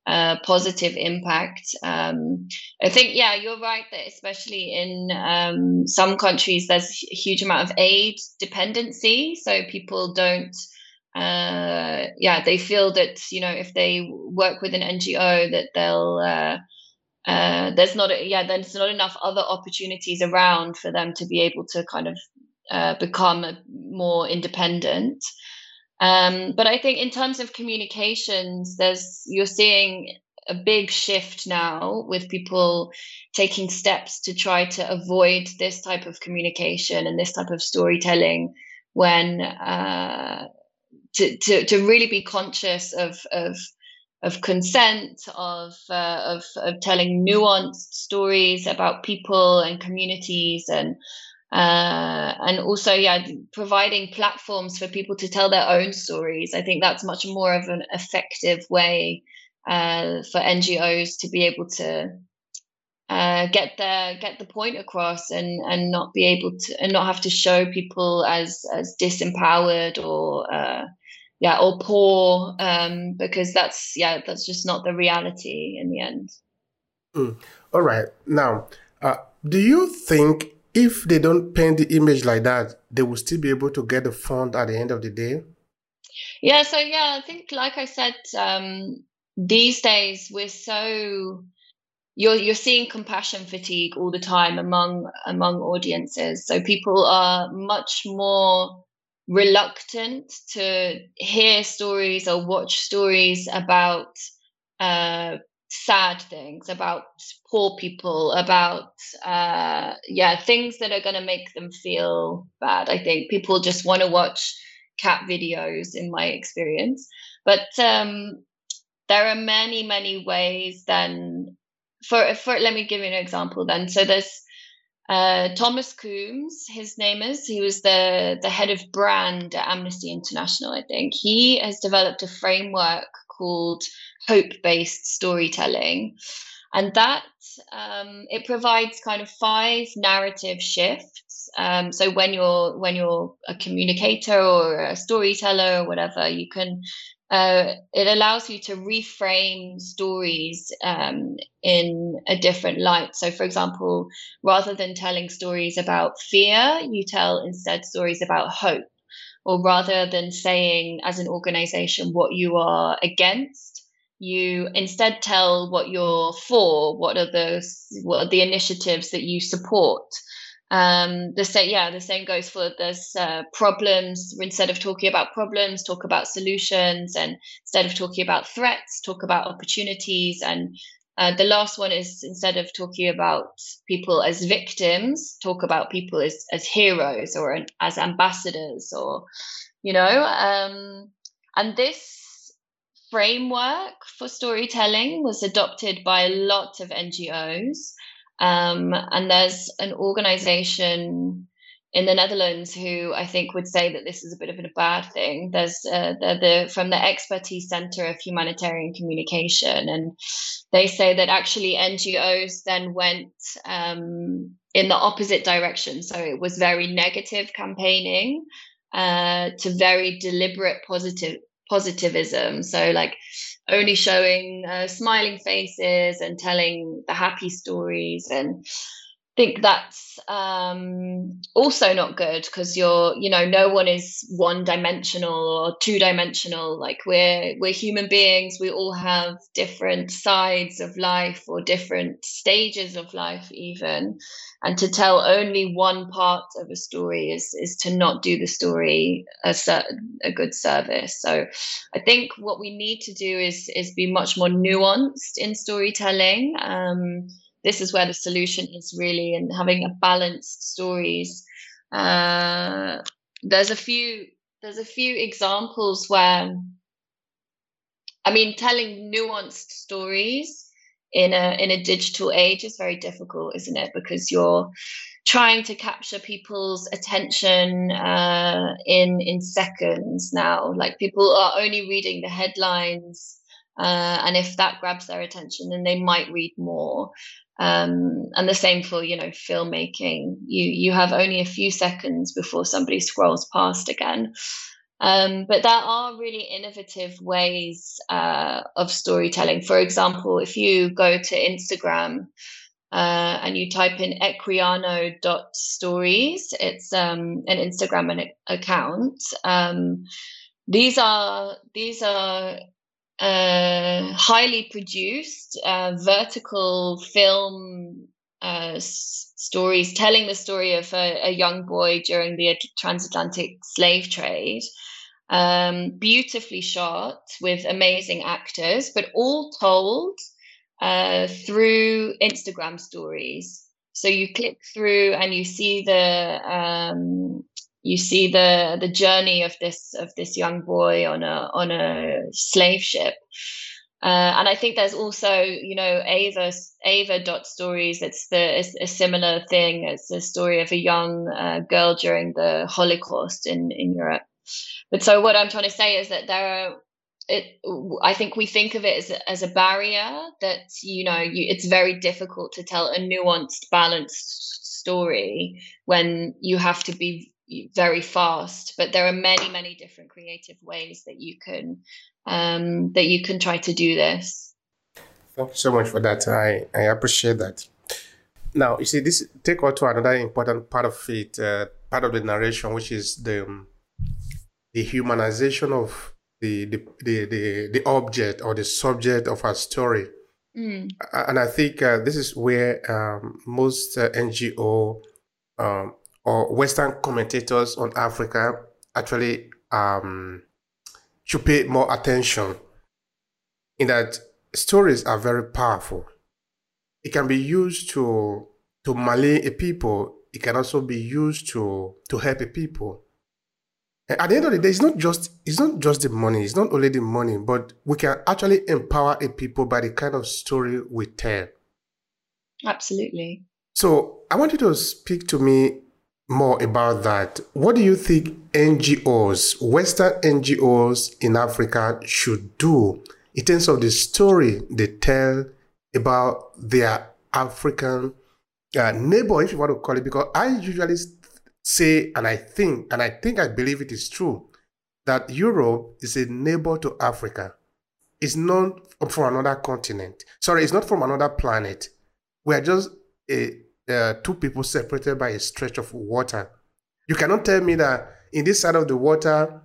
uh, positive impact. Um, I think, yeah, you're right that especially in um, some countries, there's a huge amount of aid dependency. So people don't, uh, yeah, they feel that, you know, if they work with an NGO, that they'll, uh, uh, there's not, a, yeah, there's not enough other opportunities around for them to be able to kind of uh, become more independent. Um, but I think in terms of communications, there's you're seeing a big shift now with people taking steps to try to avoid this type of communication and this type of storytelling when uh, to, to, to really be conscious of, of of consent, of, uh, of of telling nuanced stories about people and communities, and uh, and also yeah providing platforms for people to tell their own stories. I think that's much more of an effective way uh, for ngos to be able to uh, get the get the point across and and not be able to and not have to show people as as disempowered or uh, yeah or poor um, because that's yeah that's just not the reality in the end mm. all right now uh, do you think if they don't paint the image like that, they will still be able to get the fund at the end of the day? Yeah, so yeah, I think like I said, um, these days we're so you're you're seeing compassion fatigue all the time among among audiences. So people are much more reluctant to hear stories or watch stories about uh, sad things about poor people about uh yeah things that are going to make them feel bad i think. People just want to watch cat videos in my experience. But um there are many many ways then for for let me give you an example then. So there's uh, Thomas Coombes, his name is. He was the the head of brand at Amnesty International. I think he has developed a framework called hope based storytelling. And that um, it provides kind of five narrative shifts. Um, so when you're when you're a communicator or a storyteller or whatever, you can uh, it allows you to reframe stories um, in a different light. So, for example, rather than telling stories about fear, you tell instead stories about hope. Or rather than saying as an organization what you are against, you instead tell what you're for what are the what are the initiatives that you support um the same yeah the same goes for there's uh, problems instead of talking about problems talk about solutions and instead of talking about threats talk about opportunities and uh, the last one is instead of talking about people as victims talk about people as as heroes or as ambassadors or you know um and this framework for storytelling was adopted by a lot of NGOs. Um, and there's an organization in the Netherlands who I think would say that this is a bit of a bad thing. There's uh, the, the from the Expertise Center of Humanitarian Communication, and they say that actually NGOs then went um, in the opposite direction. So it was very negative campaigning uh, to very deliberate positive positivism. So, like only showing uh, smiling faces and telling the happy stories and think that's um, also not good because you're you know no one is one dimensional or two dimensional. Like we're we're human beings. We all have different sides of life or different stages of life even. And to tell only one part of a story is is to not do the story a certain a good service. So i think what we need to do is is be much more nuanced in storytelling. Um, this is where the solution is really and having a balanced stories. Uh, there's a few there's a few examples where I mean, telling nuanced stories in a in a digital age is very difficult, isn't it? Because you're trying to capture people's attention uh, in in seconds now. Like people are only reading the headlines, uh, and if that grabs their attention, then they might read more. Um, and the same for you know filmmaking. You you have only a few seconds before somebody scrolls past again. Um, but there are really innovative ways uh, of storytelling. For example, if you go to Instagram uh, and you type in equiano.stories, it's um, an Instagram account. Um, these are these are uh, highly produced uh, vertical film uh, stories telling the story of a, a, young boy during the transatlantic slave trade. Um, beautifully shot with amazing actors, but all told uh, through Instagram stories. So you click through and you see the um, you see the the journey of this of this young boy on a on a slave ship. Uh, and I think there's also, you know, Eva Eva dot stories. It's the it's a similar thing. It's a story of a young uh, girl during the Holocaust in in Europe. But so what I'm trying to say is that there are. It, I think we think of it as as a barrier that you know you, it's very difficult to tell a nuanced, balanced story when you have to be very fast. But there are many, many different creative ways that you can um, that you can try to do this. Thank you so much for that. I, I appreciate that. Now, you see, this take on to another important part of it, uh, part of the narration, which is the um, the humanization of the the, the the the object or the subject of our story. Mm. And I think uh, this is where um, most uh, NGO um, or Western commentators on Africa actually um, should pay more attention. In that stories are very powerful. It can be used to to malay a people. It can also be used to to help a people at the end of the day, it's not just it's not just the money. It's not only the money, but we can actually empower a people by the kind of story we tell. Absolutely. So I want you to speak to me more about that. What do you think NGOs, Western NGOs in Africa, should do in terms of the story they tell about their African uh, neighbor, if you want to call it? Because I usually say, and I think, and I think I believe it is true, that Europe is a neighbor to Africa. It's not from another continent. Sorry, it's not from another planet. We are just a, uh, two people separated by a stretch of water. You cannot tell me that in this side of the water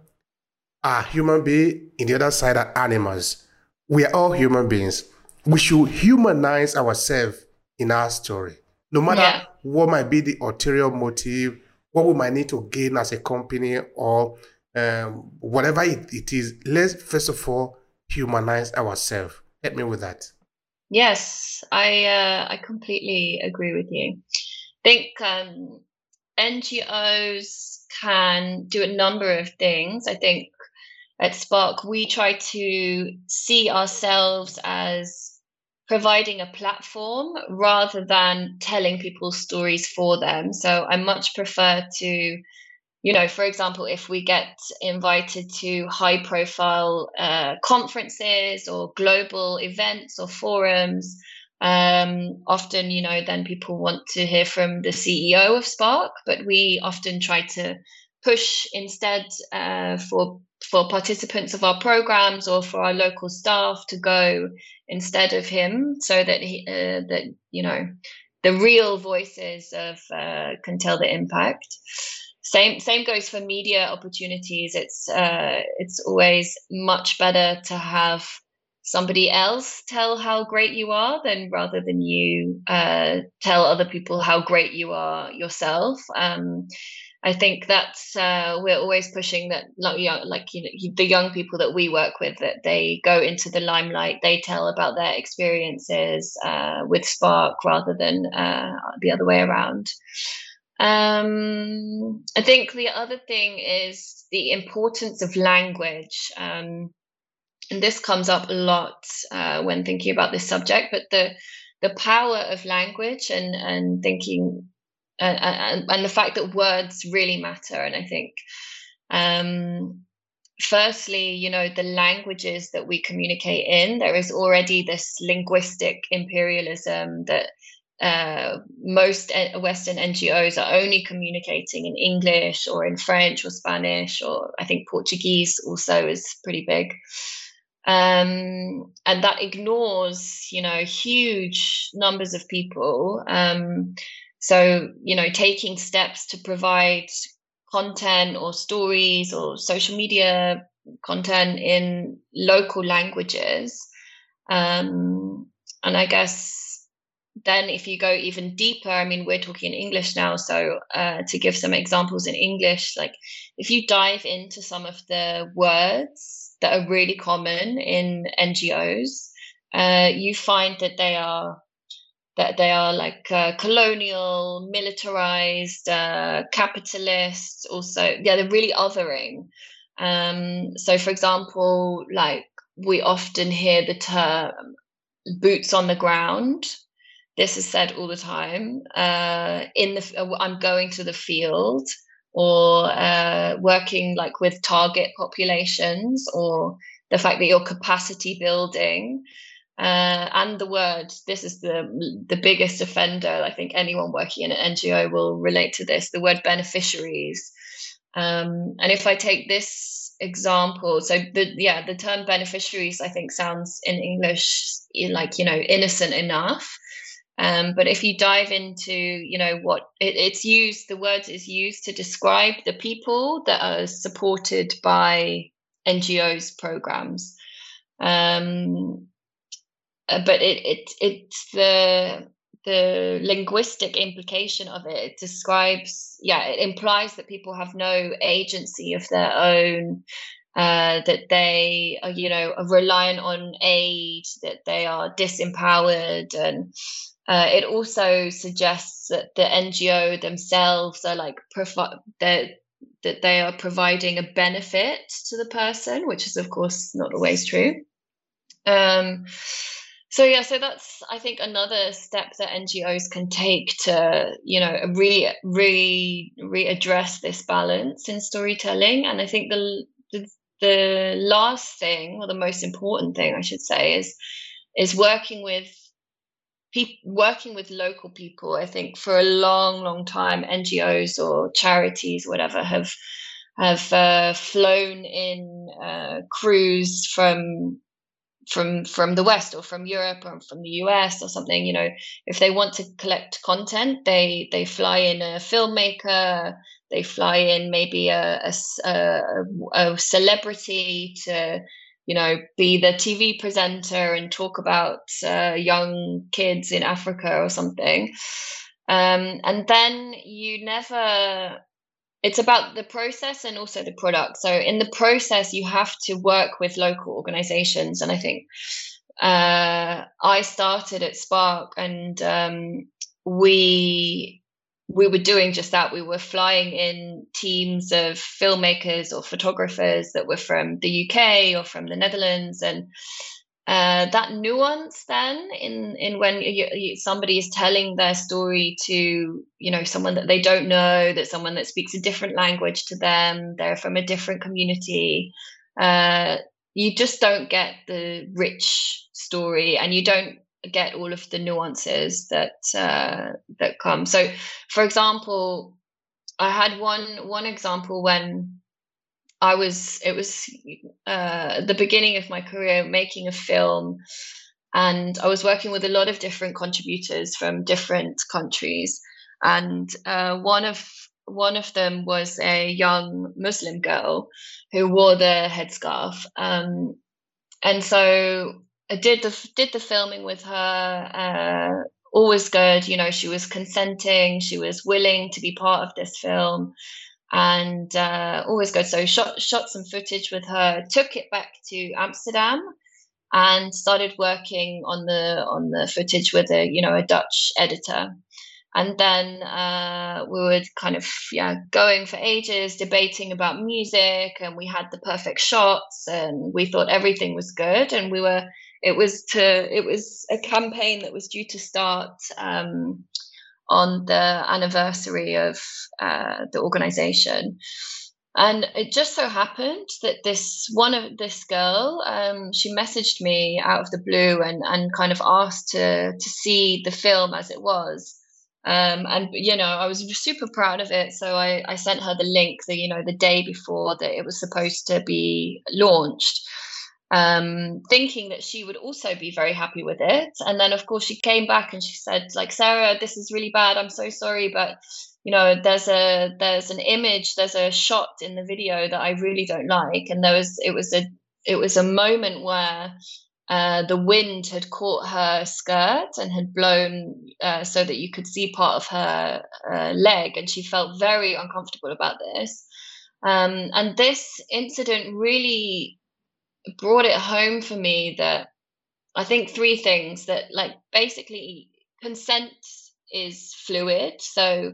are human beings, in the other side are animals. We are all human beings. We should humanize ourselves in our story. No matter yeah. what might be the ulterior motive, what we might need to gain as a company or um, whatever it, it is, let's first of all humanize ourselves. Help me with that. Yes, I uh, I completely agree with you. I think um, NGOs can do a number of things. I think at Spark we try to see ourselves as providing a platform rather than telling people's stories for them. So I much prefer to, you know, for example, if we get invited to high profile uh, conferences or global events or forums, um, often, you know, then people want to hear from the CEO of Spark, but we often try to push instead uh, for for participants of our programs or for our local staff to go instead of him, so that he uh, that you know the real voices of uh, can tell the impact. Same same goes for media opportunities. It's uh, it's always much better to have somebody else tell how great you are than rather than you uh, tell other people how great you are yourself. Um, I think that's uh, we're always pushing that like young, like you know the young people that we work with that they go into the limelight. They tell about their experiences uh, with Spark rather than uh, the other way around. Um, I think the other thing is the importance of language. Um, and this comes up a lot uh, when thinking about this subject, but the the power of language and and thinking uh, and, and the fact that words really matter. And I think, um, firstly, you know, the languages that we communicate in, there is already this linguistic imperialism that uh, most Western NGOs are only communicating in English or in French or Spanish, or I think Portuguese also is pretty big. Um, and that ignores, you know, huge numbers of people. Um, so, you know, taking steps to provide content or stories or social media content in local languages. Um, and I guess then if you go even deeper i mean we're talking in english now so uh, to give some examples in english like if you dive into some of the words that are really common in ngos uh, you find that they are that they are like uh, colonial militarized uh, capitalist also yeah they're really othering. Um, so for example like we often hear the term boots on the ground this is said all the time uh, in the uh, i'm going to the field or uh, working like with target populations or the fact that you're capacity building uh, and the word this is the the biggest offender i think anyone working in an ngo will relate to this the word beneficiaries. Um, and if i take this example so the yeah the term beneficiaries i think sounds in english like you know innocent enough um, but if you dive into, you know, what it, it's used, the word is used to describe the people that are supported by NGOs programs. Um, uh, but it, it it's the the linguistic implication of it. It describes, yeah, it implies that people have no agency of their own. Uh, that they are, you know, are reliant on aid, that they are disempowered, and uh, it also suggests that the NGO themselves are like provi- that they are providing a benefit to the person, which is of course not always true. Um, so yeah, so that's I think another step that NGOs can take to you know re re readdress this balance in storytelling. And I think the, the the last thing, or the most important thing, I should say, is is working with working with local people, I think for a long, long time, NGOs or charities, whatever, have have uh, flown in uh, crews from from from the west or from Europe or from the US or something. You know, if they want to collect content, they they fly in a filmmaker, they fly in maybe a a, a, a celebrity to you know, be the TV presenter and talk about uh, young kids in Africa or something. Um, and then you never, it's about the process and also the product. So in the process, you have to work with local organizations. And I think uh, I started at Spark and um, we we were doing just that. We were flying in teams of filmmakers or photographers that were from the UK or from the Netherlands, and uh, that nuance then in in when you, you, somebody is telling their story to you know someone that they don't know, that someone that speaks a different language to them, they're from a different community. Uh, you just don't get the rich story, and you don't get all of the nuances that uh, that come. So, for example, I had one one example when I was it was uh, the beginning of my career making a film, and I was working with a lot of different contributors from different countries, and uh, one of one of them was a young Muslim girl who wore the headscarf. Um, and so I did the did the filming with her. Uh, always good. You know, she was consenting. She was willing to be part of this film, and uh, always good. So shot shot some footage with her. Took it back to Amsterdam, and started working on the on the footage with a you know a Dutch editor. and then uh, we were kind of yeah going for ages debating about music and we had the perfect shots and we thought everything was good and we were it was to it was a campaign that was due to start um, on the anniversary of uh, the organization. And it just so happened that this one of this girl um, she messaged me out of the blue and and kind of asked to to see the film as it was. Um, and you know I was super proud of it. So I, I sent her the link the you know the day before that it was supposed to be launched, um, thinking that she would also be very happy with it. And then of course she came back and she said like Sarah, this is really bad. I'm so sorry, but you know there's a there's an image, there's a shot in the video that I really don't like, and there was it was a it was a moment where uh, the wind had caught her skirt and had blown uh, so that you could see part of her uh, leg, and she felt very uncomfortable about this. Um, and this incident really brought it home for me that I think three things that, like, basically, consent is fluid. So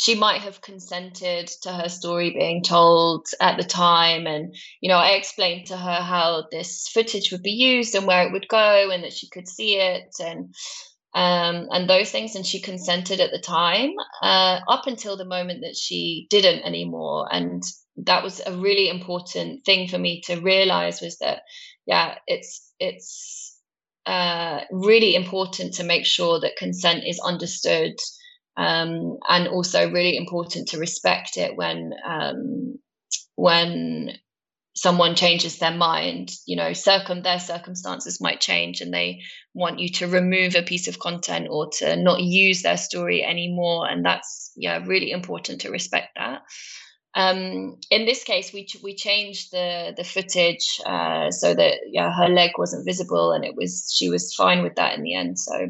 she might have consented to her story being told at the time and you know i explained to her how this footage would be used and where it would go and that she could see it and um, and those things and she consented at the time uh, up until the moment that she didn't anymore and that was a really important thing for me to realize was that yeah it's it's uh, really important to make sure that consent is understood um, and also really important to respect it when um, when someone changes their mind. You know circum their circumstances might change and they want you to remove a piece of content or to not use their story anymore. And that's yeah really important to respect that um, in this case we we changed the the footage uh, so that yeah her leg wasn't visible and it was she was fine with that in the end so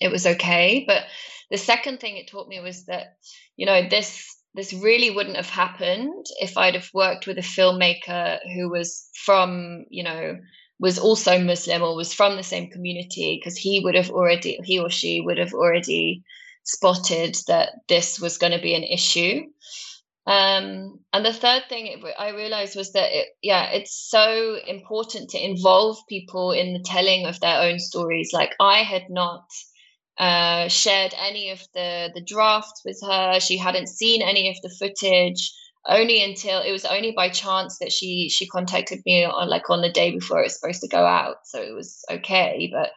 it was okay but the second thing it taught me was that you know this this really wouldn't have happened if I'd have worked with a filmmaker who was from you know was also Muslim or was from the same community because he would have already he or she would have already spotted that this was going to be an issue. Um, and the third thing I realized was that it, yeah, it's so important to involve people in the telling of their own stories. Like I had not uh, shared any of the the drafts with her. She hadn't seen any of the footage. Only until it was only by chance that she she contacted me on like on the day before it was supposed to go out, so it was okay. But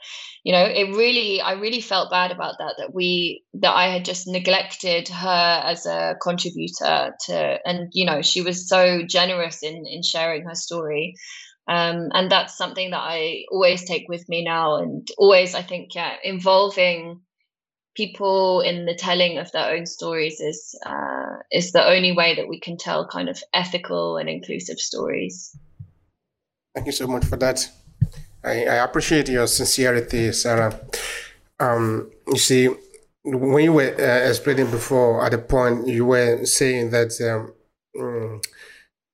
you know, it really I really felt bad about that that we that I had just neglected her as a contributor to, and you know, she was so generous in in sharing her story. Um, and that's something that I always take with me now, and always I think yeah, involving people in the telling of their own stories is uh, is the only way that we can tell kind of ethical and inclusive stories. Thank you so much for that. I, I appreciate your sincerity, Sarah. Um, you see, when you were uh, explaining before, at the point you were saying that um, mm,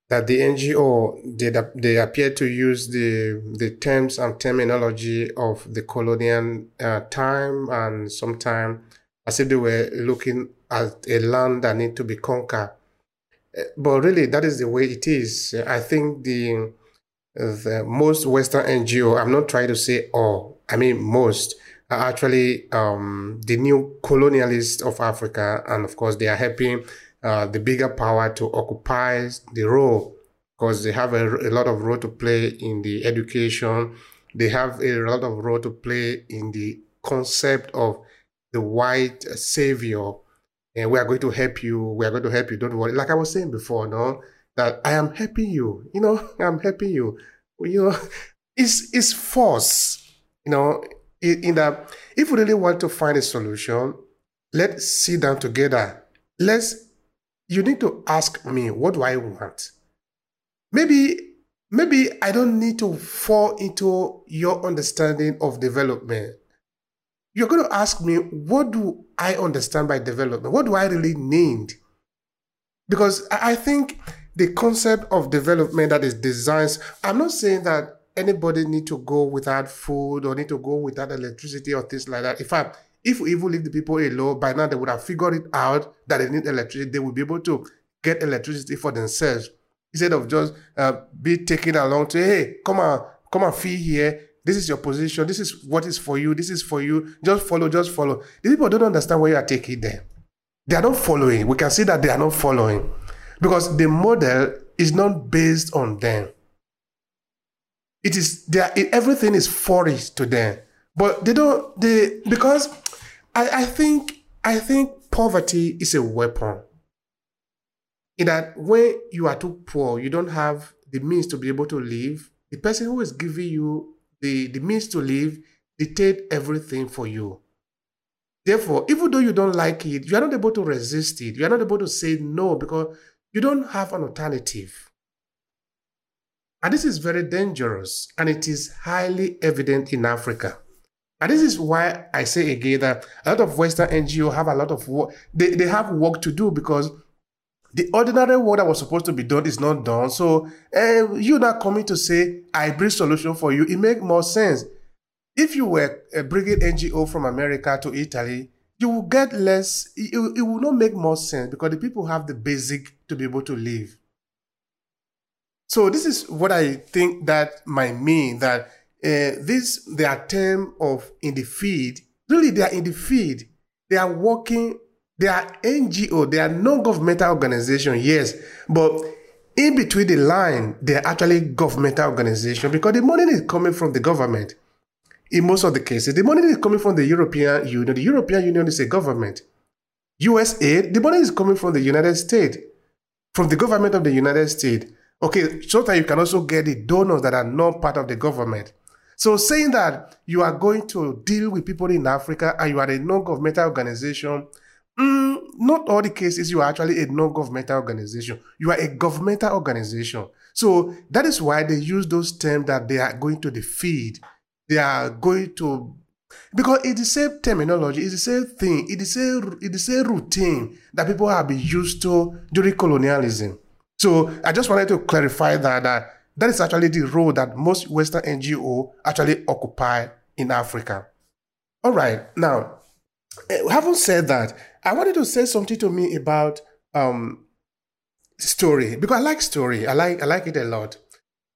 that the NGO they, they appear to use the the terms and terminology of the colonial uh, time and sometime as if they were looking at a land that need to be conquered. Uh, but really, that is the way it is. I think the the most Western NGO, I'm not trying to say all, I mean most, are actually um, the new colonialists of Africa, and of course they are helping uh, the bigger power to occupy the role because they have a, a, lot of role to play in the education. They have a lot of role to play in the concept of the white savior. And we are going to help you. We are going to help you. Don't worry. Like I was saying before, no, that I am helping you. You know, I'm helping you. You know, it's it's force. You know, in that if we really want to find a solution, let's sit down together. Let's you need to ask me, what do I want? Maybe, maybe I don't need to fall into your understanding of development. You're going to ask me, what do I understand by development? What do I really need? Because I think the concept of development that is designed, I'm not saying that anybody need to go without food or need to go without electricity or things like that. In fact, if we even leave the people alone, by now they would have figured it out that they need electricity. They will be able to get electricity for themselves instead of just uh, be taken along to hey, come on, come and feel here. This is your position. This is what is for you. This is for you. Just follow. Just follow. The people don't understand where you are taking them. They are not following. We can see that they are not following because the model is not based on them. It is there. Everything is foreign to them, but they don't. They because I, I think I think poverty is a weapon. In that when you are too poor, you don't have the means to be able to live. The person who is giving you the, the means to live dictate everything for you. Therefore, even though you don't like it, you are not able to resist it. You are not able to say no because you don't have an alternative. And this is very dangerous and it is highly evident in Africa. And this is why I say again that a lot of Western NGO have a lot of work. They, they have work to do because the ordinary work that was supposed to be done is not done. So uh, you not coming to say, I bring solution for you. It make more sense. If you were uh, bringing NGO from America to Italy, you will get less, it, it will not make more sense because the people have the basic to be able to live. So this is what I think that might mean that uh, this, their term of in the field, really they are in the field. They are working they are NGO, they are non-governmental organization, yes, but in between the line, they are actually governmental organization because the money is coming from the government. In most of the cases, the money is coming from the European Union. The European Union is a government. USAID, the money is coming from the United States, from the government of the United States. Okay, so that you can also get the donors that are not part of the government. So saying that you are going to deal with people in Africa and you are a non-governmental organization Mm, not all the cases you are actually a non-governmental organization. You are a governmental organization. So that is why they use those terms that they are going to defeat. They are going to because it's the same terminology, it's the same thing, it's the same, it's routine that people have been used to during colonialism. So I just wanted to clarify that that, that is actually the role that most Western NGO actually occupy in Africa. All right, now Eh, having said that, I wanted to say something to me about um, story because I like story. I like I like it a lot.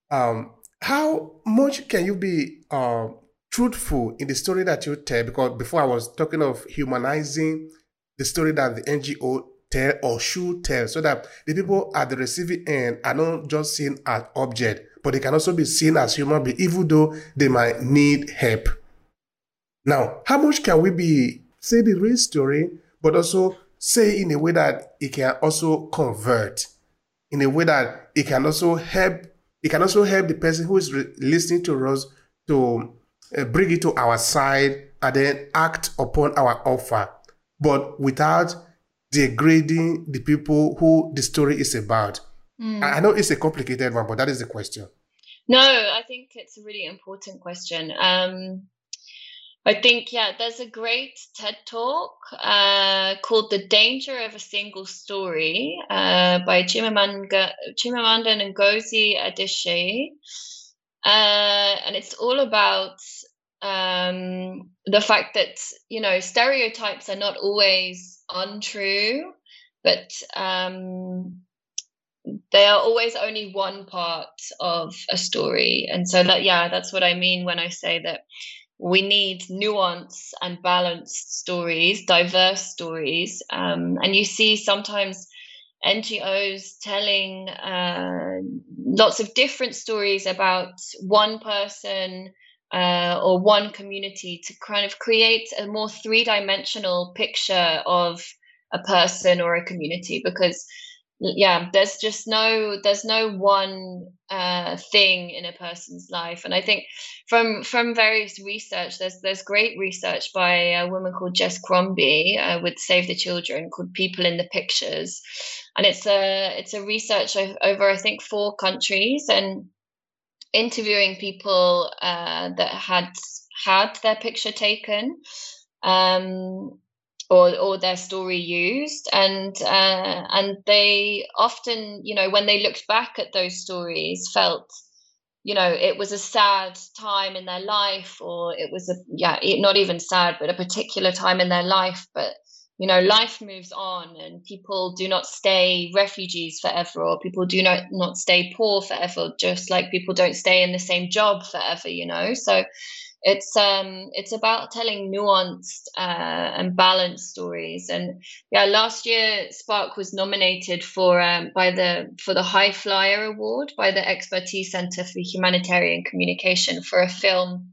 Um, how much can you be uh, truthful in the story that you tell? Because before I was talking of humanizing the story that the NGO tell or should tell, so that the people at the receiving end are not just seen as object, but they can also be seen as human beings, even though they might need help. Now, how much can we be say the real story, but also say in a way that it can also convert, in a way that it can also help. It can also help the person who is re- listening to us to uh, bring it to our side and then act upon our offer, but without degrading the people who the story is about. Mm. I know it's a complicated one, but that is the question. No, I think it's a really important question. Um, I think, yeah, there's a great TED talk uh, called The Danger of a Single Story uh, by Chimamanda, Chimamanda Ngozi Adichie. Uh, and it's all about um, the fact that, you know, stereotypes are not always untrue, but um, they are always only one part of a story. And so that, yeah, that's what I mean when I say that we need nuance and balanced stories, diverse stories. Um, and you see sometimes NGOs telling uh, lots of different stories about one person uh, or one community to kind of create a more three dimensional picture of a person or a community because yeah there's just no there's no one uh, thing in a person's life. And i think from from various research there's there's great research by a woman called jess crombie uh, with save the children called people in the pictures. And it's a it's a research over i think four countries. And interviewing people uh, that had had their picture taken um, or or their story used. And uh, and they often you know when they looked back at those stories felt you know it was a sad time in their life or it was a yeah not even sad but a particular time in their life but you know life moves on and people do not stay refugees forever or people do not not stay poor forever just like people don't stay in the same job forever you know? So it's um it's about telling nuanced uh, and balanced stories. And yeah last year spark was nominated for um, by the for the high flyer award by the expertise center for humanitarian communication for a film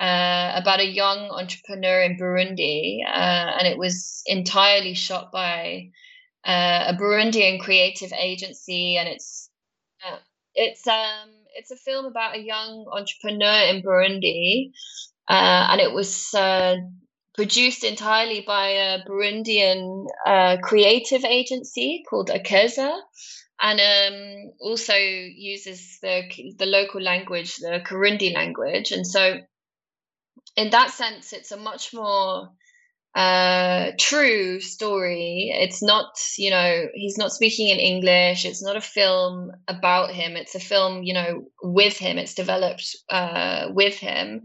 uh, about a young entrepreneur in burundi uh, and it was entirely shot by uh, a burundian creative agency. And it's uh, it's um it's a film about a young entrepreneur in Burundi, uh, and it was uh, produced entirely by a Burundian creative agency called Akeza, and um, also uses the the local language, the Kirundi language, and so in that sense, it's a much more uh, true story. It's not, you know, he's not speaking in English. It's not a film about him. It's a film, you know, with him. It's developed uh, with him.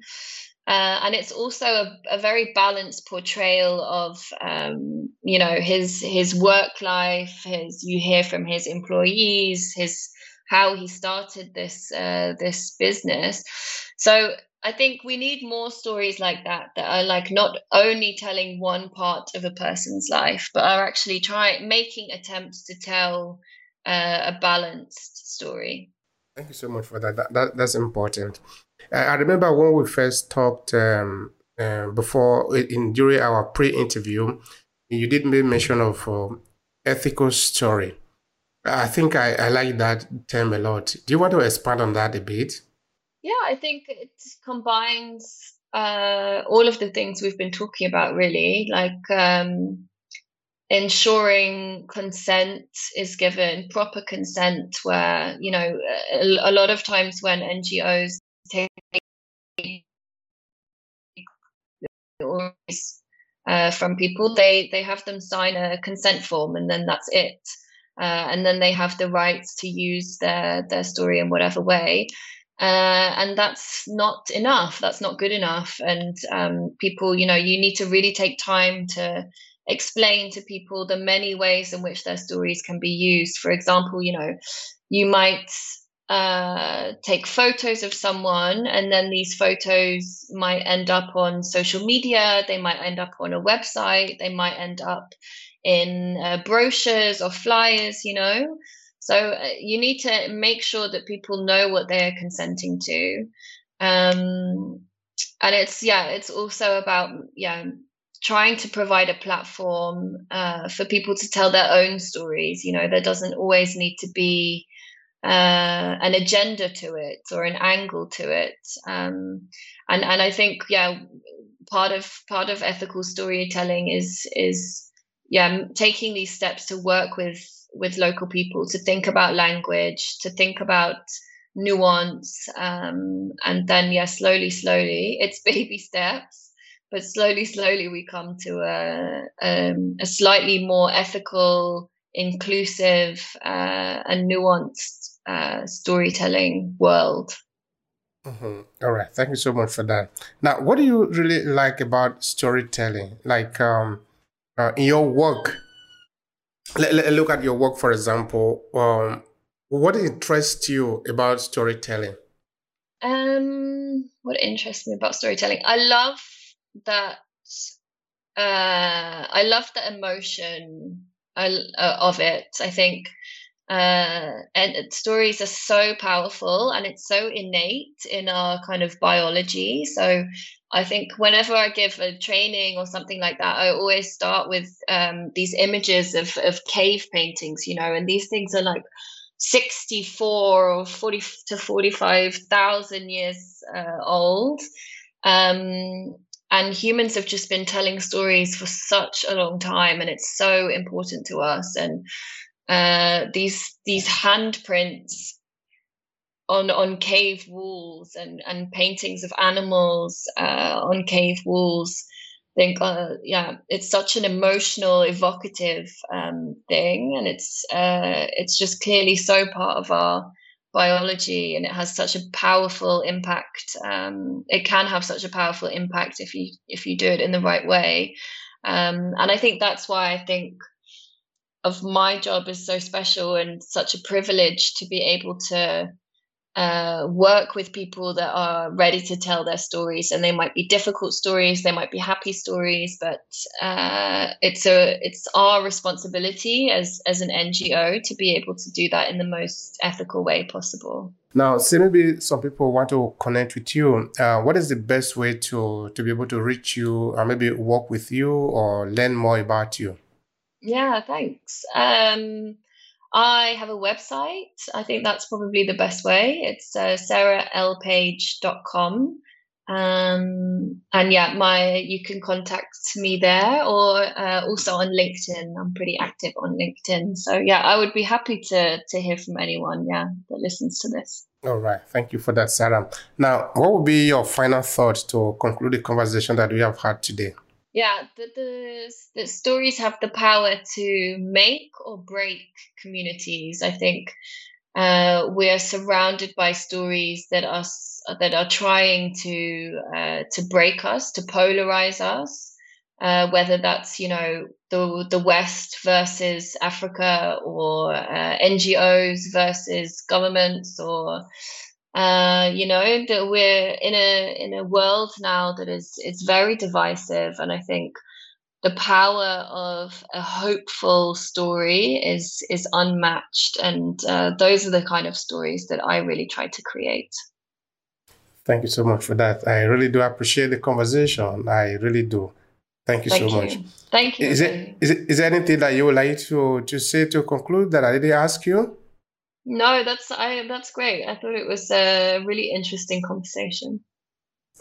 Uh, and it's also a, a, very balanced portrayal of, um, you know, his his work life. His you hear from his employees, his how he started this uh, this business. So I think we need more stories like that that are like not only telling one part of a person's life, but are actually trying making attempts to tell uh, a balanced story. Thank you so much for that. that, that that's important. I remember when we first talked um, uh, before in during our pre-interview, you did make mention of uh, ethical story. I think I, I like that term a lot. Do you want to expand on that a bit? Yeah, I think it combines uh, all of the things we've been talking about, really, like um, ensuring consent is given, proper consent, where, you know, a, a lot of times when NGOs take uh, from people, they, they have them sign a consent form and then that's it. Uh, and then they have the rights to use their, their story in whatever way. Uh, and that's not enough. That's not good enough. And um, people, you know, you need to really take time to explain to people the many ways in which their stories can be used. For example, you know, you might uh, take photos of someone, and then these photos might end up on social media, they might end up on a website, they might end up in uh, brochures or flyers, you know. So uh, you need to make sure that people know what they are consenting to. Um, and it's, yeah, it's also about, yeah, trying to provide a platform uh, for people to tell their own stories. You know, there doesn't always need to be uh, an agenda to it or an angle to it. Um, and and I think yeah, part of part of ethical storytelling is is yeah taking these steps to work with with local people to think about language, to think about nuance, um, and then yeah, slowly, slowly, it's baby steps, but slowly, slowly, we come to a um, a slightly more ethical, inclusive, uh, and nuanced uh, storytelling world. Mm-hmm. All right, thank you so much for that. Now, what do you really like about storytelling? Like um, uh, in your work, let, let, look at your work, for example. Um, what interests you about storytelling? Um, what interests me about storytelling? I love that. Uh, I love the emotion uh, of it. I think uh, and stories are so powerful and it's so innate in our kind of biology. So I think whenever I give a training or something like that, I always start with um, these images of, of cave paintings, you know, and these things are like 64 or 40 to 45,000 years uh, old. Um, and humans have just been telling stories for such a long time, and it's so important to us. And uh, these these handprints on on cave walls and and paintings of animals uh, on cave walls. I think uh, yeah it's such an emotional evocative um, thing. And it's uh, it's just clearly so part of our biology. And it has such a powerful impact. Um, it can have such a powerful impact if you if you do it in the right way. Um, and i think that's why i think of my job is so special and such a privilege to be able to uh, work with people that are ready to tell their stories. And they might be difficult stories they might be happy stories but uh, it's a it's our responsibility as as an ngo to be able to do that in the most ethical way possible. Now maybe some people want to connect with you. Uh, what is the best way to to be able to reach you or maybe work with you or learn more about you yeah thanks um, I have a website. I think that's probably the best way. It's uh, sarahlpage.com. Um, and yeah, my you can contact me there or uh, also on LinkedIn. I'm pretty active on LinkedIn. So yeah, I would be happy to to hear from anyone, yeah, that listens to this. All right. Thank you for that, Sarah. Now, what would be your final thought to conclude the conversation that we have had today? Yeah the, the, the stories have the power to make or break communities i think. Uh, we are surrounded by stories that are that are trying to uh, to break us to polarize us uh, whether that's you know the the west versus africa or uh, ngos versus governments or uh, you know that we're in a in a world now that is it's very divisive and i think the power of a hopeful story is is unmatched and uh, those are the kind of stories that i really try to create. Thank you so much for that. I really do appreciate the conversation. I really do. Thank you thank so you. much. Thank you is it, is it is there anything that you would like to to say to conclude that i didn't ask you no, that's I that's great. I thought it was a really interesting conversation.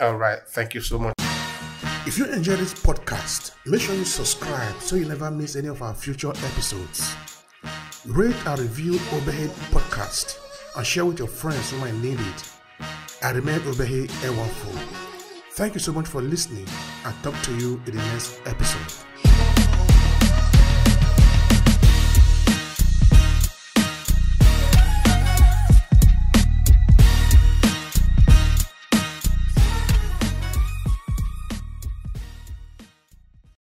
All right. Thank you so much. If you enjoyed this podcast, make sure you subscribe so you never miss any of our future episodes. Rate and review Obehi Podcast and share with your friends who might need it. I remain Obehi Ewanfoh. Thank you so much for listening and talk to you in the next episode.